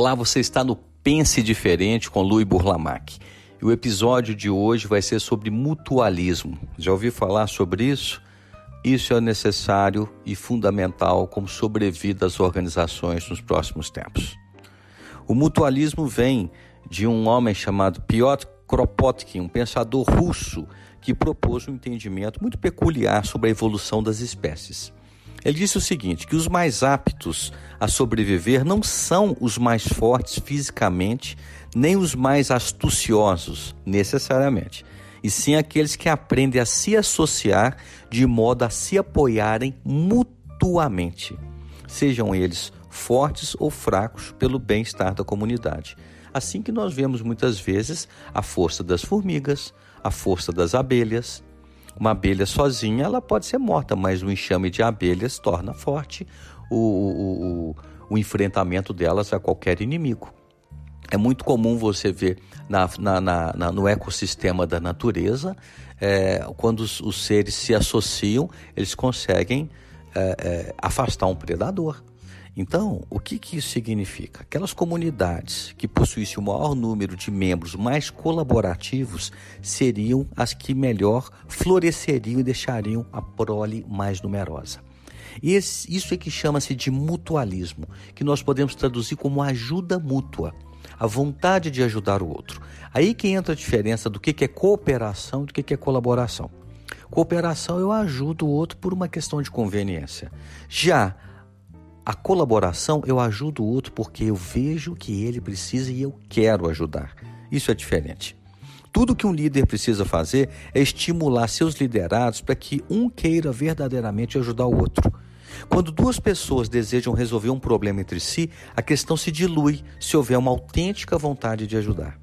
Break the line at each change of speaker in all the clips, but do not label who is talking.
Olá, você está no Pense Diferente com Louis Burlamac. E o episódio de hoje vai ser sobre mutualismo. Já ouviu falar sobre isso? Isso é necessário e fundamental como sobrevida às organizações nos próximos tempos. O mutualismo vem de um homem chamado Piotr Kropotkin, um pensador russo que propôs um entendimento muito peculiar sobre a evolução das espécies. Ele disse o seguinte: que os mais aptos a sobreviver não são os mais fortes fisicamente, nem os mais astuciosos, necessariamente, e sim aqueles que aprendem a se associar de modo a se apoiarem mutuamente, sejam eles fortes ou fracos, pelo bem-estar da comunidade. Assim que nós vemos muitas vezes a força das formigas, a força das abelhas, uma abelha sozinha ela pode ser morta, mas um enxame de abelhas torna forte o, o, o, o enfrentamento delas a qualquer inimigo. É muito comum você ver na, na, na, no ecossistema da natureza, é, quando os, os, seres se associam, eles conseguem é, é, afastar um predador. Então, o que, que isso significa? Aquelas comunidades que possuíssem o maior número de membros mais colaborativos seriam as que melhor floresceriam e deixariam a prole mais numerosa. Esse, isso é que chama-se de mutualismo, que nós podemos traduzir como ajuda mútua, a vontade de ajudar o outro. Aí que entra a diferença do que, que é cooperação e do que, que é colaboração. Cooperação eu ajudo o outro por uma questão de conveniência. Já a colaboração, eu ajudo o outro porque eu vejo que ele precisa e eu quero ajudar. Isso é diferente. Tudo que um líder precisa fazer é estimular seus liderados para que um queira verdadeiramente ajudar o outro. Quando duas pessoas desejam resolver um problema entre si, a questão se dilui se houver uma autêntica vontade de ajudar.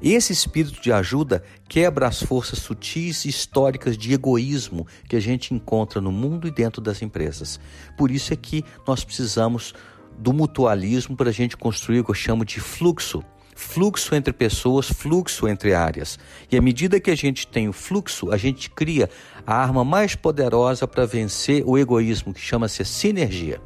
Esse espírito de ajuda quebra as forças sutis e históricas de egoísmo que a gente encontra no mundo e dentro das empresas. Por isso é que nós precisamos do mutualismo para a gente construir o que eu chamo de fluxo. Fluxo entre pessoas, fluxo entre áreas. E à medida que a gente tem o fluxo, a gente cria a arma mais poderosa para vencer o egoísmo, que chama-se sinergia.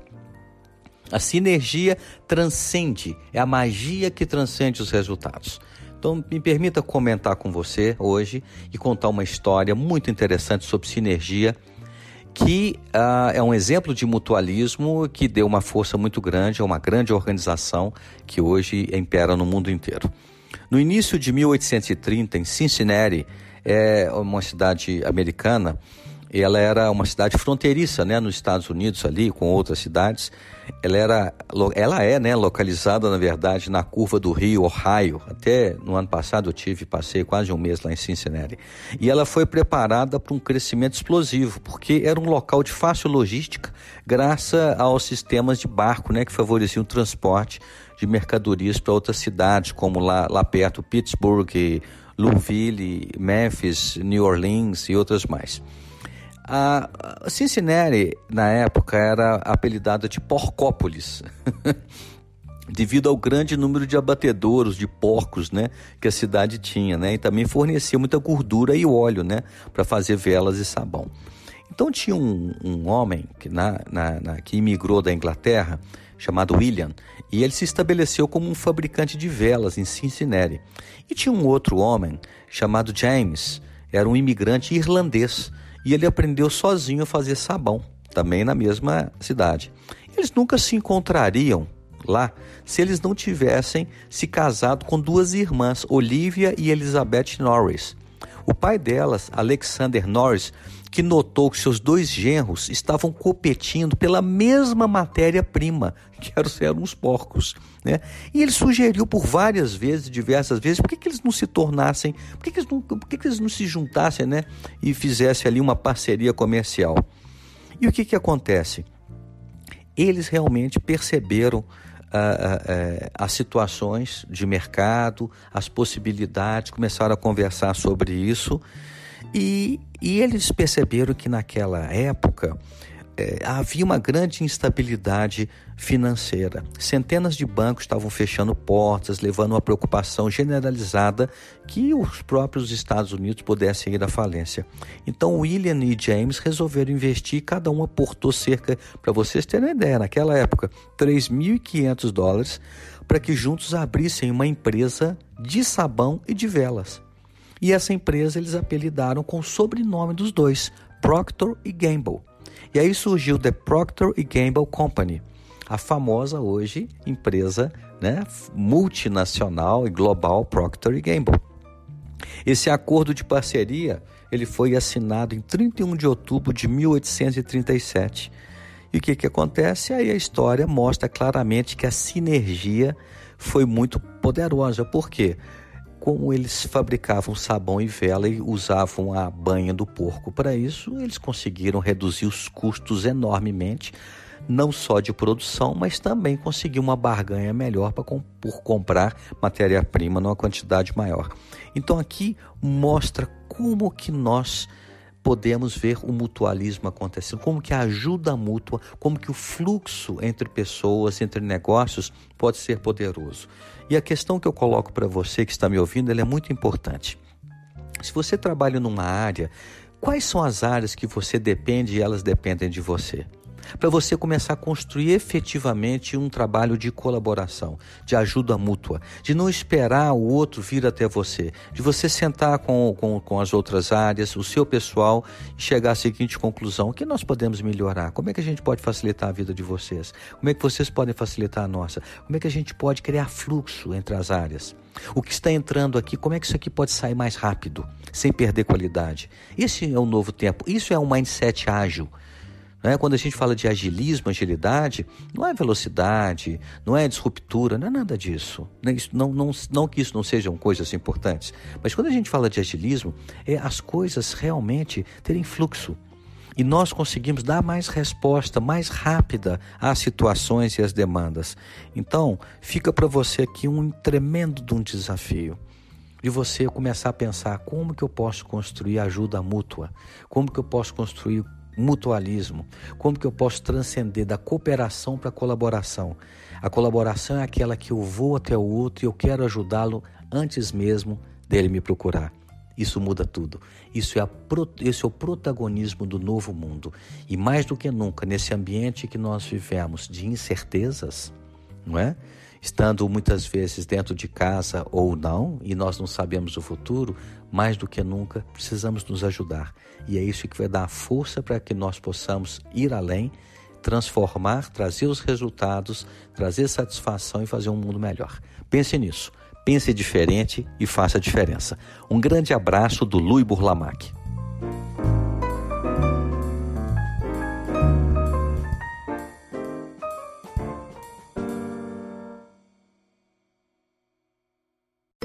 A sinergia transcende, é a magia que transcende os resultados. Então, me permita comentar com você hoje e contar uma história muito interessante sobre sinergia, que uh, é um exemplo de mutualismo que deu uma força muito grande a uma grande organização que hoje impera no mundo inteiro. No início de 1830, em Cincinnati, é uma cidade americana, ela era uma cidade fronteiriça, né, nos Estados Unidos ali com outras cidades. Ela era, ela é, né, localizada na verdade na curva do Rio Ohio. Até no ano passado eu tive passei quase um mês lá em Cincinnati. E ela foi preparada para um crescimento explosivo, porque era um local de fácil logística, graças aos sistemas de barco, né, que favoreciam o transporte de mercadorias para outras cidades, como lá, lá perto Pittsburgh, Louisville, Memphis, New Orleans e outras mais. A Cincinnati, na época, era apelidada de Porcópolis, devido ao grande número de abatedouros de porcos né, que a cidade tinha, né, e também fornecia muita gordura e óleo né, para fazer velas e sabão. Então tinha um, um homem que, na, na, na, que imigrou da Inglaterra, chamado William, e ele se estabeleceu como um fabricante de velas em Cincinnati. E tinha um outro homem chamado James, era um imigrante irlandês, e ele aprendeu sozinho a fazer sabão, também na mesma cidade. Eles nunca se encontrariam lá se eles não tivessem se casado com duas irmãs, Olivia e Elizabeth Norris. O pai delas, Alexander Norris, que notou que seus dois genros estavam competindo pela mesma matéria-prima, que eram os porcos. Né? E ele sugeriu por várias vezes, diversas vezes, por que, que eles não se tornassem, por que, que, eles, não, por que, que eles não se juntassem né? e fizessem ali uma parceria comercial. E o que, que acontece? Eles realmente perceberam as situações de mercado, as possibilidades, começaram a conversar sobre isso e, e eles perceberam que naquela época é, havia uma grande instabilidade financeira. Centenas de bancos estavam fechando portas, levando uma preocupação generalizada que os próprios Estados Unidos pudessem ir à falência. Então, William e James resolveram investir, cada um aportou cerca, para vocês terem uma ideia, naquela época, 3.500 dólares, para que juntos abrissem uma empresa de sabão e de velas. E essa empresa eles apelidaram com o sobrenome dos dois, Procter e Gamble. E aí surgiu The Procter Gamble Company, a famosa hoje empresa né, multinacional e global Procter Gamble. Esse acordo de parceria ele foi assinado em 31 de outubro de 1837. E o que, que acontece? Aí a história mostra claramente que a sinergia foi muito poderosa. Por quê? Como eles fabricavam sabão e vela e usavam a banha do porco para isso, eles conseguiram reduzir os custos enormemente, não só de produção, mas também conseguir uma barganha melhor para por comprar matéria-prima numa quantidade maior. Então aqui mostra como que nós podemos ver o mutualismo acontecendo, como que a ajuda mútua, como que o fluxo entre pessoas, entre negócios pode ser poderoso. E a questão que eu coloco para você que está me ouvindo, ela é muito importante. Se você trabalha numa área, quais são as áreas que você depende e elas dependem de você? Para você começar a construir efetivamente um trabalho de colaboração, de ajuda mútua, de não esperar o outro vir até você, de você sentar com, com, com as outras áreas, o seu pessoal e chegar à seguinte conclusão: o que nós podemos melhorar? Como é que a gente pode facilitar a vida de vocês? Como é que vocês podem facilitar a nossa? Como é que a gente pode criar fluxo entre as áreas? O que está entrando aqui, como é que isso aqui pode sair mais rápido, sem perder qualidade? Esse é o novo tempo, isso é um mindset ágil. Né? Quando a gente fala de agilismo, agilidade, não é velocidade, não é disruptura, não é nada disso. Não, não, não que isso não sejam coisas importantes, mas quando a gente fala de agilismo, é as coisas realmente terem fluxo. E nós conseguimos dar mais resposta, mais rápida às situações e às demandas. Então, fica para você aqui um tremendo de um desafio de você começar a pensar como que eu posso construir ajuda mútua, como que eu posso construir mutualismo? Como que eu posso transcender da cooperação para a colaboração? A colaboração é aquela que eu vou até o outro e eu quero ajudá-lo antes mesmo dele me procurar. Isso muda tudo. Isso é, a, esse é o protagonismo do novo mundo. E mais do que nunca, nesse ambiente que nós vivemos de incertezas, não é? Estando muitas vezes dentro de casa ou não, e nós não sabemos o futuro, mais do que nunca precisamos nos ajudar. E é isso que vai dar força para que nós possamos ir além, transformar, trazer os resultados, trazer satisfação e fazer um mundo melhor. Pense nisso. Pense diferente e faça a diferença. Um grande abraço do Lui Burlamac.